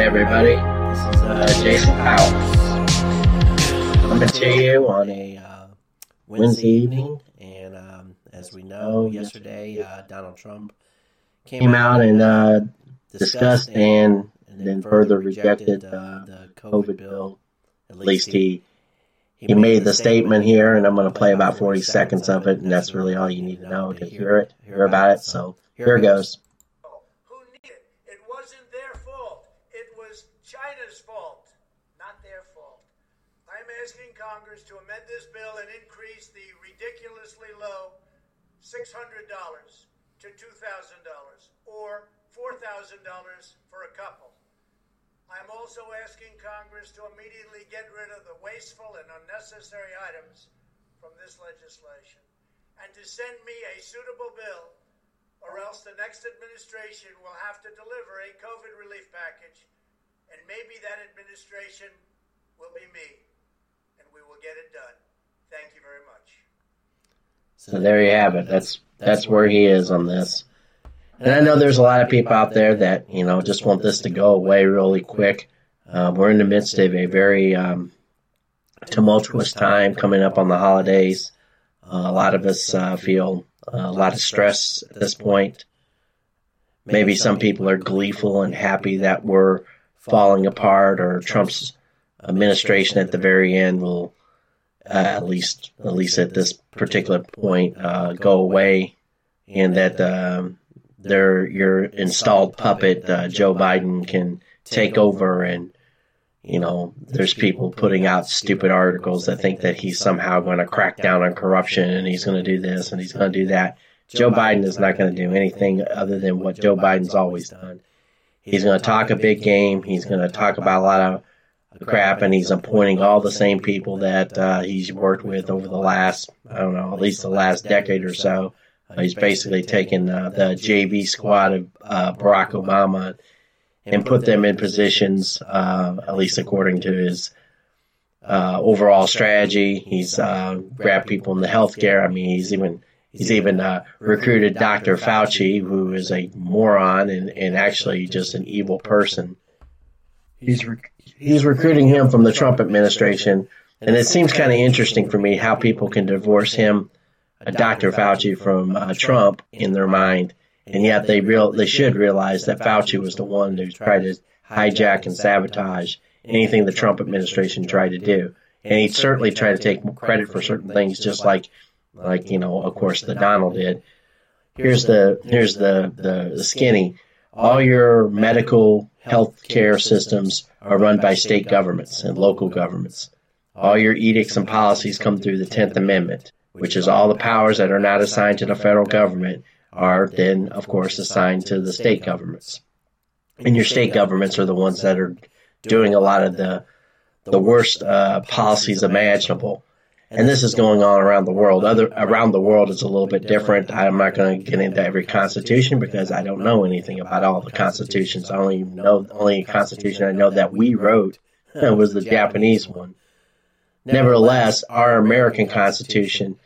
everybody. This is uh, Jason Powers. Coming to you on a uh, Wednesday evening. And um, as we know, yesterday uh, Donald Trump came out and uh, discussed and, and then further rejected uh, the COVID bill. At least he he made the statement here, and I'm going to play about 40 seconds of it, and that's really all you need to know to hear it, hear about it. So here it goes. Who needed it? It wasn't their fault. It was China's fault, not their fault. I'm asking Congress to amend this bill and increase the ridiculously low $600 to $2,000 or $4,000 for a couple. I'm also asking Congress to immediately get rid of the wasteful and unnecessary items from this legislation and to send me a suitable bill, or else the next administration will have to deliver a COVID relief package, and maybe that administration will be me, get it done. Thank you very much. So there you have it. That's that's where he is on this. And I know there's a lot of people out there that, you know, just want this to go away really quick. Uh, we're in the midst of a very um, tumultuous time coming up on the holidays. Uh, a lot of us uh, feel a lot of stress at this point. Maybe some people are gleeful and happy that we're falling apart, or Trump's administration at the very end will, uh, at least at least at this particular point, uh, go away, and that um, their your installed puppet uh, Joe Biden can take over and you know there's people putting out stupid articles that think that he's somehow going to crack down on corruption and he's going to do this and he's going to do that. Joe Biden is not going to do anything other than what Joe Biden's always done. He's going to talk a big game. He's going to talk about a lot of crap, and he's appointing all the same people that uh, he's worked with over the last, I don't know, at least the last decade or so. Uh, he's basically taken uh, the JV squad of uh, Barack Obama and put them in positions, uh, at least according to his overall strategy. He's grabbed people in the healthcare. I mean, he's even he's even recruited Dr. Fauci, who is a moron and, and actually just an evil person. He's rec- he's recruiting him from the Trump administration, and it seems kind of interesting for me how people can divorce him Dr. Fauci from uh, Trump in their mind, and yet they real they should realize that Fauci was the one who tried to hijack and sabotage anything the Trump administration tried to do, and he certainly tried to take credit for certain things, just like like you know, of course, the Donald did. Here's the here's the the, the skinny. All your medical health care systems are run by state governments and local governments. All your edicts and policies come through the Tenth Amendment which is all the powers that are not assigned to the federal government are then, of course, assigned to the state governments. And your state governments are the ones that are doing a lot of the the worst uh, policies imaginable. And this is going on around the world. Other around the world is a little bit different. I'm not going to get into every constitution because I don't know anything about all the constitutions. I only know only constitution I know that we wrote was the Japanese one. Nevertheless, our American Constitution,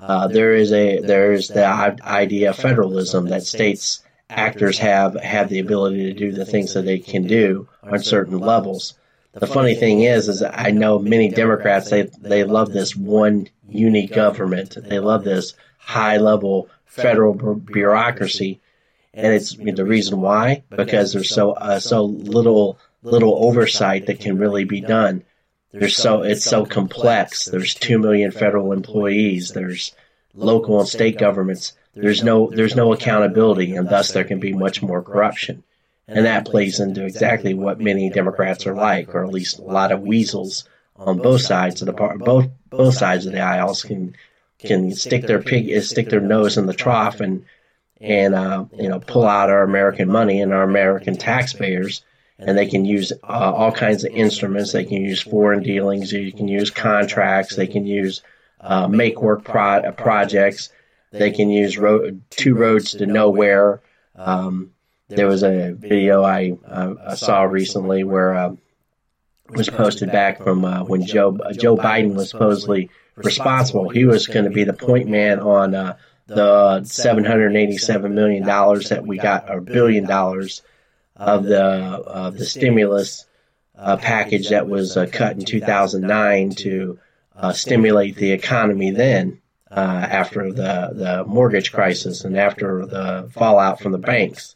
uh, there is a there is the idea of federalism that states actors have have the ability to do the things that they can do on certain levels. The funny thing is, is I know many Democrats they they love this one unique government. They love this high level federal bureaucracy, and it's the reason why because there's so uh, so little little oversight that can really be done. There's so it's so complex. There's two million federal employees. There's local and state governments. There's no there's no accountability, and thus there can be much more corruption. And that plays into exactly what many Democrats are like, or at least a lot of weasels on both sides of the part, both both sides of the aisles can can stick their pig stick their nose in the trough and and uh, you know pull out our American money and our American taxpayers and they can use uh, all kinds of instruments. They can use foreign dealings. You can use contracts. They can use uh, make work pro- projects. They can use road, two roads to nowhere. Um, there was a video I, uh, I saw recently where uh, was posted back from uh, when Joe Joe Biden was supposedly responsible. He was going to be the point man on uh, the 787 million dollars that we got, or billion dollars of the of the stimulus uh, package that was uh, cut in 2009 to uh, stimulate the economy then uh, after the the mortgage crisis and after the fallout from the banks.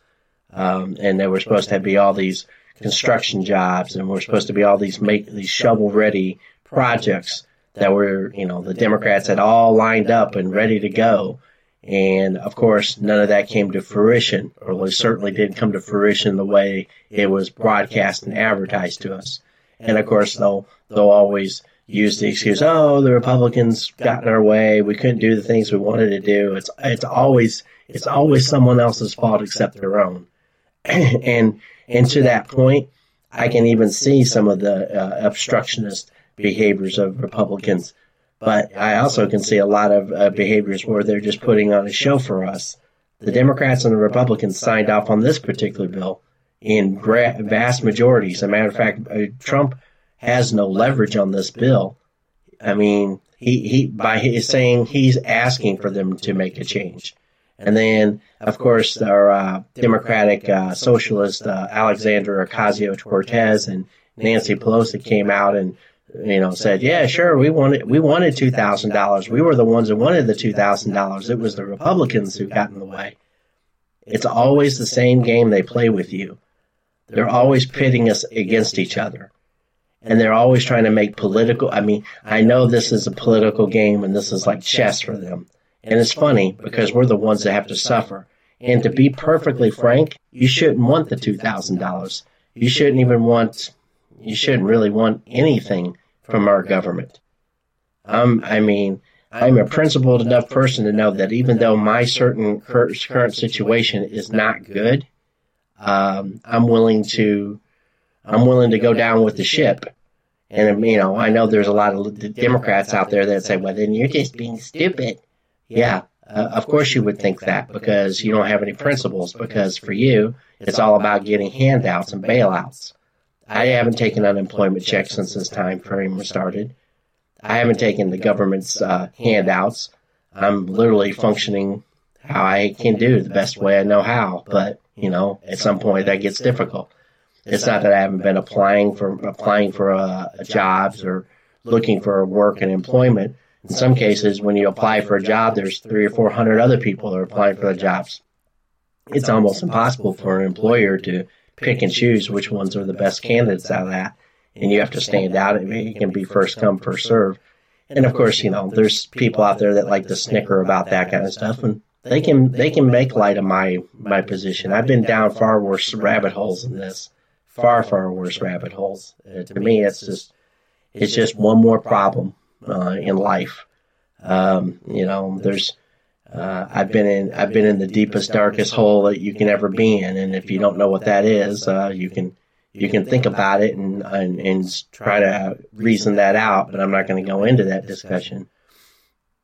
Um, and there were supposed to be all these construction jobs, and we're supposed to be all these make these shovel ready projects that were, you know, the Democrats had all lined up and ready to go. And of course, none of that came to fruition, or certainly didn't come to fruition the way it was broadcast and advertised to us. And of course, they'll they'll always use the excuse, "Oh, the Republicans got in our way. We couldn't do the things we wanted to do." It's it's always it's always someone else's fault except their own. and and to that point, I can even see some of the uh, obstructionist behaviors of Republicans. But I also can see a lot of uh, behaviors where they're just putting on a show for us. The Democrats and the Republicans signed off on this particular bill in gra- vast majorities. As a matter of fact, uh, Trump has no leverage on this bill. I mean, he, he by his saying he's asking for them to make a change. And then, of course, our uh, Democratic uh, Socialist uh, Ocasio Cortez and Nancy Pelosi came out and you know, said, "Yeah, sure, we wanted we wanted two thousand dollars. We were the ones that wanted the two thousand dollars. It was the Republicans who got in the way." It's always the same game they play with you. They're always pitting us against each other, and they're always trying to make political. I mean, I know this is a political game, and this is like chess for them. And it's funny because we're the ones that have to suffer. And to be perfectly frank, you shouldn't want the two thousand dollars. You shouldn't even want you shouldn't really want anything from our government. Um, I mean, I'm a principled enough person to know that even though my certain current situation is not good, um, I'm willing to, I'm willing to go down with the ship. And you know, I know there's a lot of Democrats out there that say, "Well, then you're just being stupid." Yeah, uh, of course you would think that because you don't have any principles. Because for you, it's all about getting handouts and bailouts. I haven't taken unemployment checks since this time frame started. I haven't taken the government's uh, handouts. I'm literally functioning how I can do the best way I know how. But you know, at some point that gets difficult. It's not that I haven't been applying for applying for uh, jobs or looking for work and employment. In some cases, when you apply for a job, there's three or four hundred other people that are applying for the jobs. It's almost impossible for an employer to pick and choose which ones are the best candidates out of that. And you have to stand out. It can be first come, first serve. And of course, you know, there's people out there that like to snicker about that kind of stuff, and they can they can make light of my my position. I've been down far worse rabbit holes than this, far far worse rabbit holes. Uh, to me, it's just it's just one more problem uh, in life. Um, you know, there's uh, I've been in I've been in the deepest darkest hole that you can ever be in, and if you don't know what that is, uh, you can you can think about it and, and and try to reason that out. But I'm not going to go into that discussion.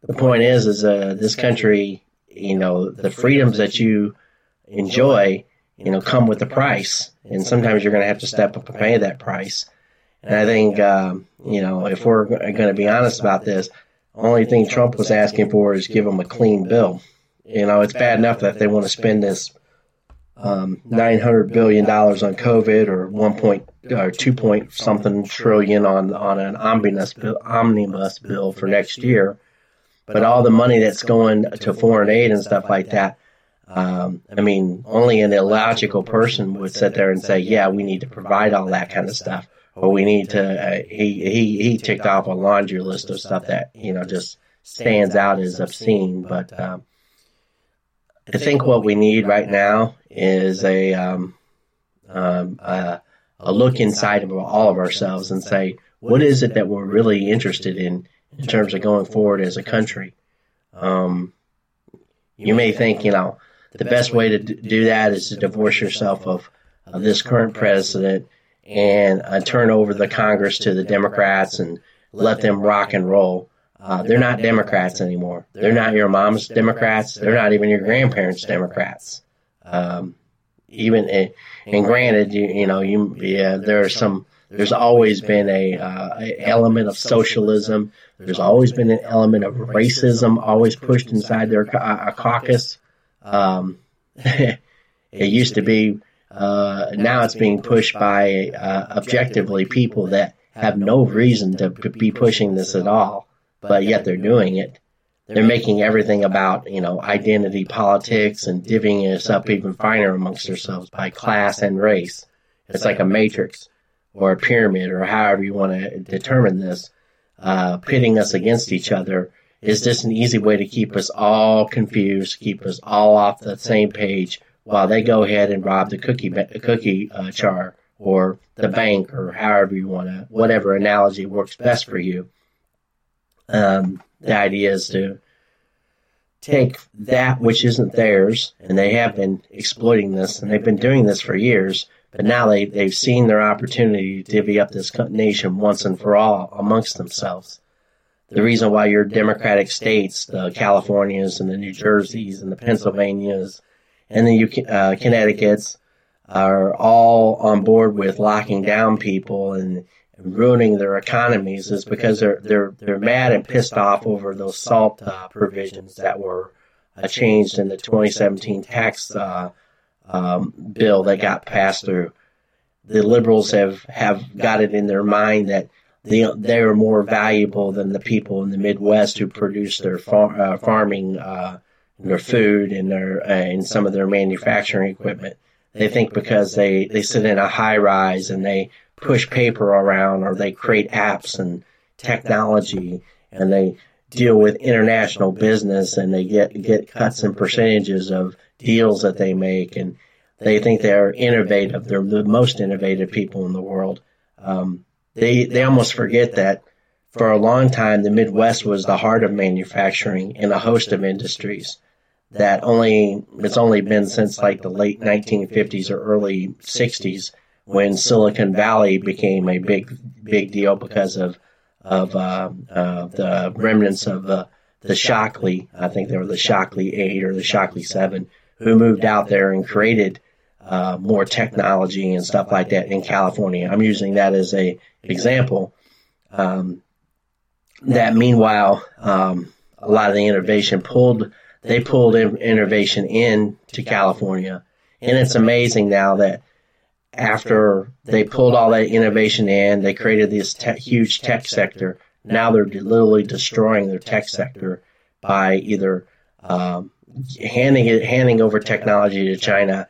The point is, is uh, this country, you know, the freedoms that you enjoy, you know, come with a price, and sometimes you're going to have to step up and pay that price. And I think, um, you know, if we're going to be honest about this, the only thing Trump was asking for is give them a clean bill. You know, it's bad enough that they want to spend this um, nine hundred billion dollars on COVID or one point or two point something trillion on on an omnibus bill, omnibus bill for next year. But all the money that's going to foreign aid and stuff like that, um, I mean, only an illogical person would sit there and say, "Yeah, we need to provide all that kind of stuff." Or we need to. Uh, he he he ticked off a laundry list of stuff that you know just stands out as obscene. But um, I think what we need right now is a um, um, a, a look inside of all of ourselves and say, what is it that we're really interested in in terms of going forward as a country? Um, you may think, you know, the best way to do that is to divorce yourself of, of this current president and uh, turn over the Congress to the Democrats and let them rock and roll. Uh, they're not Democrats anymore. They're not your mom's Democrats. They're not even your grandparents' Democrats. Um, even and granted, you, you know, you yeah, there are some. There's always been a, uh, element of socialism. There's always been an element of racism, always pushed inside their uh, caucus. Um, it used to be uh, now it's being pushed by uh, objectively people that have no reason to be pushing this at all, but yet they're doing it. They're making everything about, you know, identity politics and divvying us up even finer amongst ourselves by class and race. It's like a matrix or a pyramid or however you want to determine this, uh, pitting us against each other is just an easy way to keep us all confused, keep us all off the same page while they go ahead and rob the cookie cookie uh, jar or the bank or however you want to, whatever analogy works best for you. Um, the idea is to take that which isn't theirs, and they have been exploiting this, and they've been doing this for years, but now they, they've seen their opportunity to divvy up this nation once and for all amongst themselves. The reason why your Democratic states, the Californias and the New Jerseys and the Pennsylvanias and the uh, Connecticut's, are all on board with locking down people and, ruining their economies is because they're they're they're mad and pissed off over those SALT uh, provisions that were uh, changed in the 2017 tax uh, um, bill that got passed through. The liberals have have got it in their mind that they they are more valuable than the people in the Midwest who produce their far, uh, farming, uh, their food, and their uh, and some of their manufacturing equipment they think because they, they sit in a high rise and they push paper around or they create apps and technology and they deal with international business and they get, get cuts and percentages of deals that they make and they think they're innovative. They're the most innovative people in the world. Um, they, they almost forget that for a long time, the Midwest was the heart of manufacturing in a host of industries that only it's only been since like the late 1950s or early 60s when Silicon Valley became a big big deal because of of uh, uh, the remnants of the the Shockley. I think they were the Shockley Eight or the Shockley Seven, who moved out there and created uh, more technology and stuff like that in California. I'm using that as a example. Um, that meanwhile, um, a lot of the innovation pulled they pulled in innovation in to California. And it's amazing now that after they pulled all that innovation in, they created this te- huge tech sector. Now they're literally destroying their tech sector by either um, handing it, handing over technology to China,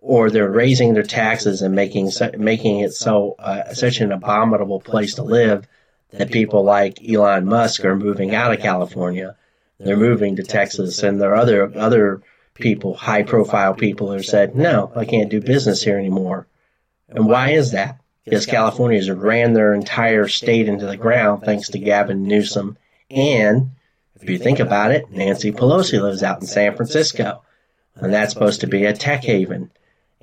or they're raising their taxes and making making it so uh, such an abominable place to live that people like Elon Musk are moving out of California they're moving to Texas, and there are other other people, high profile people, who said, "No, I can't do business here anymore." And why is that? Because California has ran their entire state into the ground thanks to Gavin Newsom, and if you think about it, Nancy Pelosi lives out in San Francisco, and that's supposed to be a tech haven,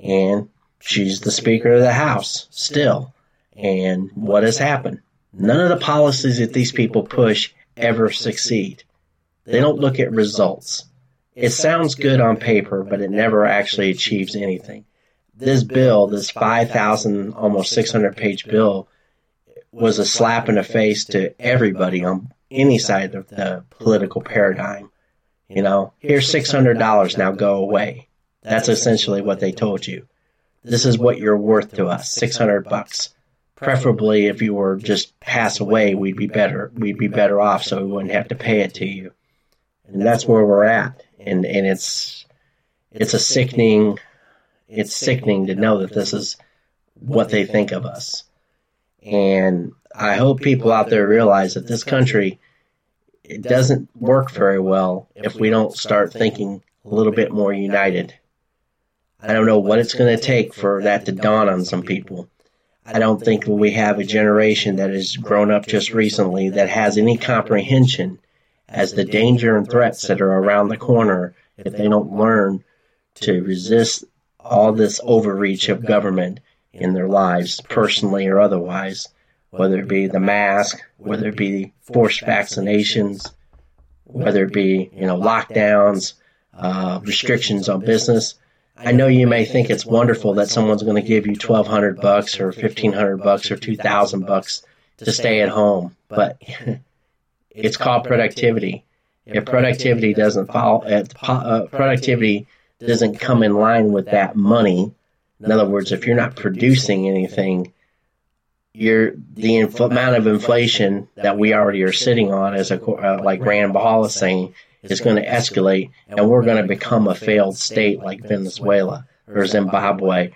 and she's the Speaker of the House still. And what has happened? None of the policies that these people push ever succeed. They don't look at results. It sounds good on paper, but it never actually achieves anything. This bill, this 5,000, almost 600 page bill, was a slap in the face to everybody on any side of the political paradigm. You know, here's $600, now go away. That's essentially what they told you. This is what you're worth to us, 600 bucks. Preferably if you were just pass away, we'd be better. We'd be better off so we wouldn't have to pay it to you and that's where we're at. And and it's it's a sickening it's sickening to know that this is what they think of us. And I hope people out there realize that this country it doesn't work very well if we don't start thinking a little bit more united. I don't know what it's going to take for that to dawn on some people. I don't think we have a generation that has grown up just recently that has any comprehension as the danger and threats that are around the corner if they don't learn to resist all this overreach of government in their lives, personally or otherwise, whether it be the mask, whether it be forced vaccinations, whether it be, you know, lockdowns, uh, restrictions on business. I know you may think it's wonderful that someone's going to give you 1200 bucks or 1500 bucks or 2000 bucks to stay at home, but It's called productivity. If productivity doesn't follow, if uh, productivity doesn't come in line with that money, In other words, if you're not producing anything, you're the inf- amount of inflation that we already are sitting on, as a uh, like Rand Paul is saying, is going to escalate, and we're going to become a failed state like Venezuela or Zimbabwe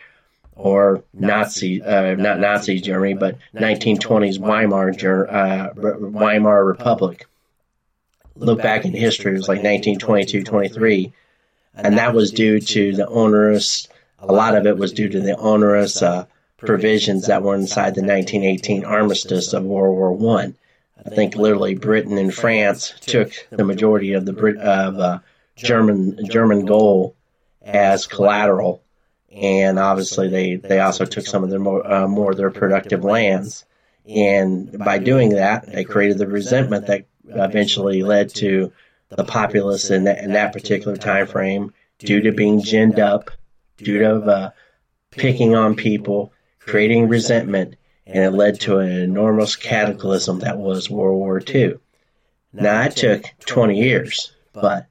or Nazi, uh, not Nazi Germany, but 1920s Weimar, uh, Weimar Republic. Look back in history, it was like 1922, 23, and that was due to the onerous. A lot of it was due to the onerous uh, provisions that were inside the 1918 armistice of World War One. I. I think literally Britain and France took the majority of the Brit of uh, German German goal as collateral and obviously they, they also took some of their more, uh, more of their productive lands. And by doing that, they created the resentment that eventually led to the populace in that, in that particular time frame due to being ginned up, due to uh, picking on people, creating resentment, and it led to an enormous cataclysm that was World War II. Now, it took 20 years, but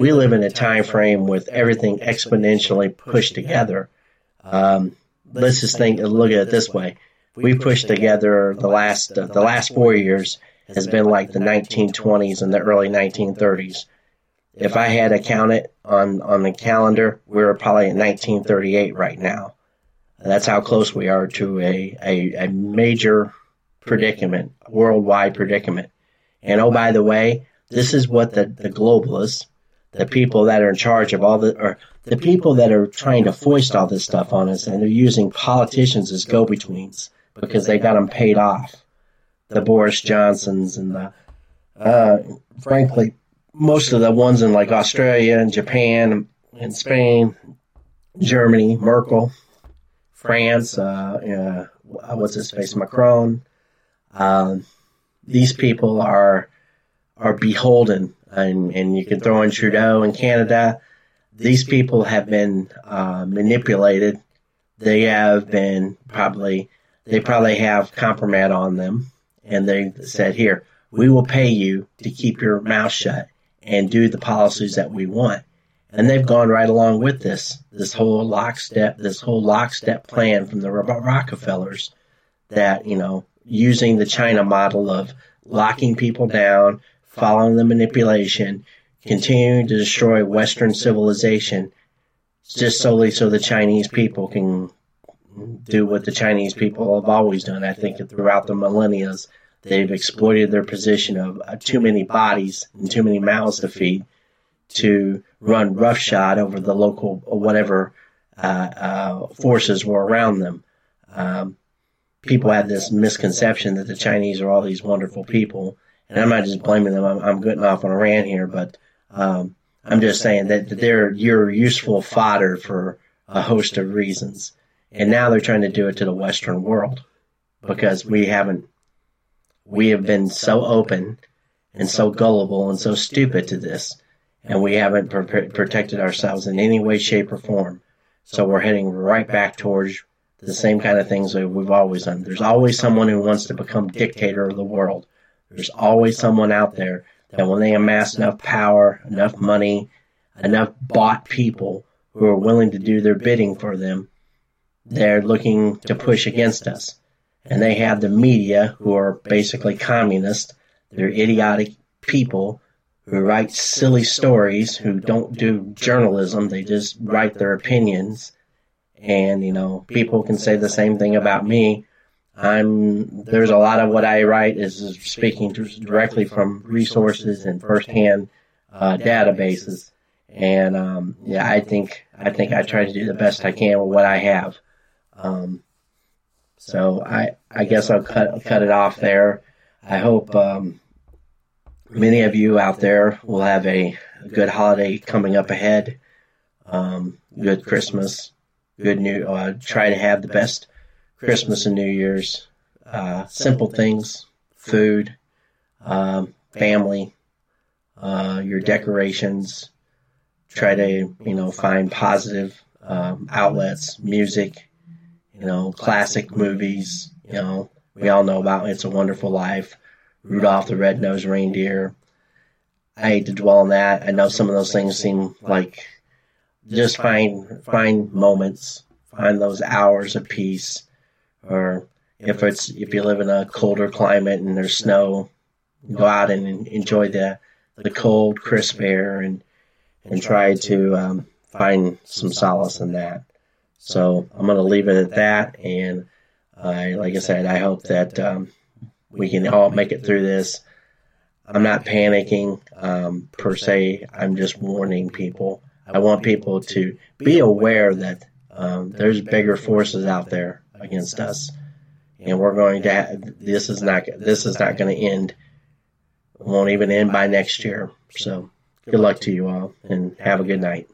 we live in a time frame with everything exponentially pushed together. Um, let's just think, and look at it this way: we pushed together the last uh, the last four years has been like the 1920s and the early 1930s. If I had to count it on on the calendar, we're probably in 1938 right now. That's how close we are to a, a, a major predicament, worldwide predicament. And oh, by the way, this is what the, the globalists, the people that are in charge of all the, or the people that are trying to foist all this stuff on us, and they're using politicians as go-betweens because they got them paid off. The Boris Johnsons and the, uh, frankly, most of the ones in like Australia and Japan and Spain, Germany, Merkel, France, uh, uh, what's his face, Macron. Um, these people are are beholden and, and you can throw in Trudeau in Canada. These people have been uh, manipulated. They have been probably they probably have compromise on them, and they said, "Here, we will pay you to keep your mouth shut and do the policies that we want." And they've gone right along with this, this whole lockstep, this whole lockstep plan from the Rockefellers that, you know, using the China model of locking people down, following the manipulation, continuing to destroy Western civilization just solely so the Chinese people can do what the Chinese people have always done. I think throughout the millennia, they've exploited their position of uh, too many bodies and too many mouths to feed to run roughshod over the local whatever uh, uh, forces were around them. Um, people had this misconception that the Chinese are all these wonderful people and I'm not just blaming them. I'm, I'm getting off on a rant here, but um, I'm just saying that they're you're useful fodder for a host of reasons. And now they're trying to do it to the Western world because we haven't. We have been so open and so gullible and so stupid to this, and we haven't pr- protected ourselves in any way, shape, or form. So we're heading right back towards the same kind of things that we've always done. There's always someone who wants to become dictator of the world. There's always someone out there that when they amass enough power, enough money, enough bought people who are willing to do their bidding for them, they're looking to push against us. And they have the media who are basically communist. They're idiotic people who write silly stories, who don't do journalism. They just write their opinions. And, you know, people can say the same thing about me. I'm there's a lot of what I write is speaking directly from resources and firsthand uh, databases, and um, yeah, I think I think I try to do the best I can with what I have. Um, so I I guess I'll cut cut it off there. I hope um, many of you out there will have a, good holiday coming up ahead. Um, good Christmas, good new. Uh, try to have the best Christmas and New Year's. Uh, simple things, food, um, family, uh, your decorations. Try to, you know, find positive um, outlets, music, you know, classic movies. You know, we all know about It's a Wonderful Life, Rudolph the Red-Nosed Reindeer. I hate to dwell on that. I know some of those things seem like just find find moments find those hours of peace, or if it's if you live in a colder climate and there's snow, go out and enjoy the the cold, crisp air and and try to um, find some solace in that. So I'm going to leave it at that, and I, like I said, I hope that um, we can all make it through this. I'm not panicking um, per se. I'm just warning people. I want people to be aware that um, there's bigger forces out there against us, and we're going to. Have, this is not. This is not going to end. It won't even end by next year. So, good luck to you all, and have a good night.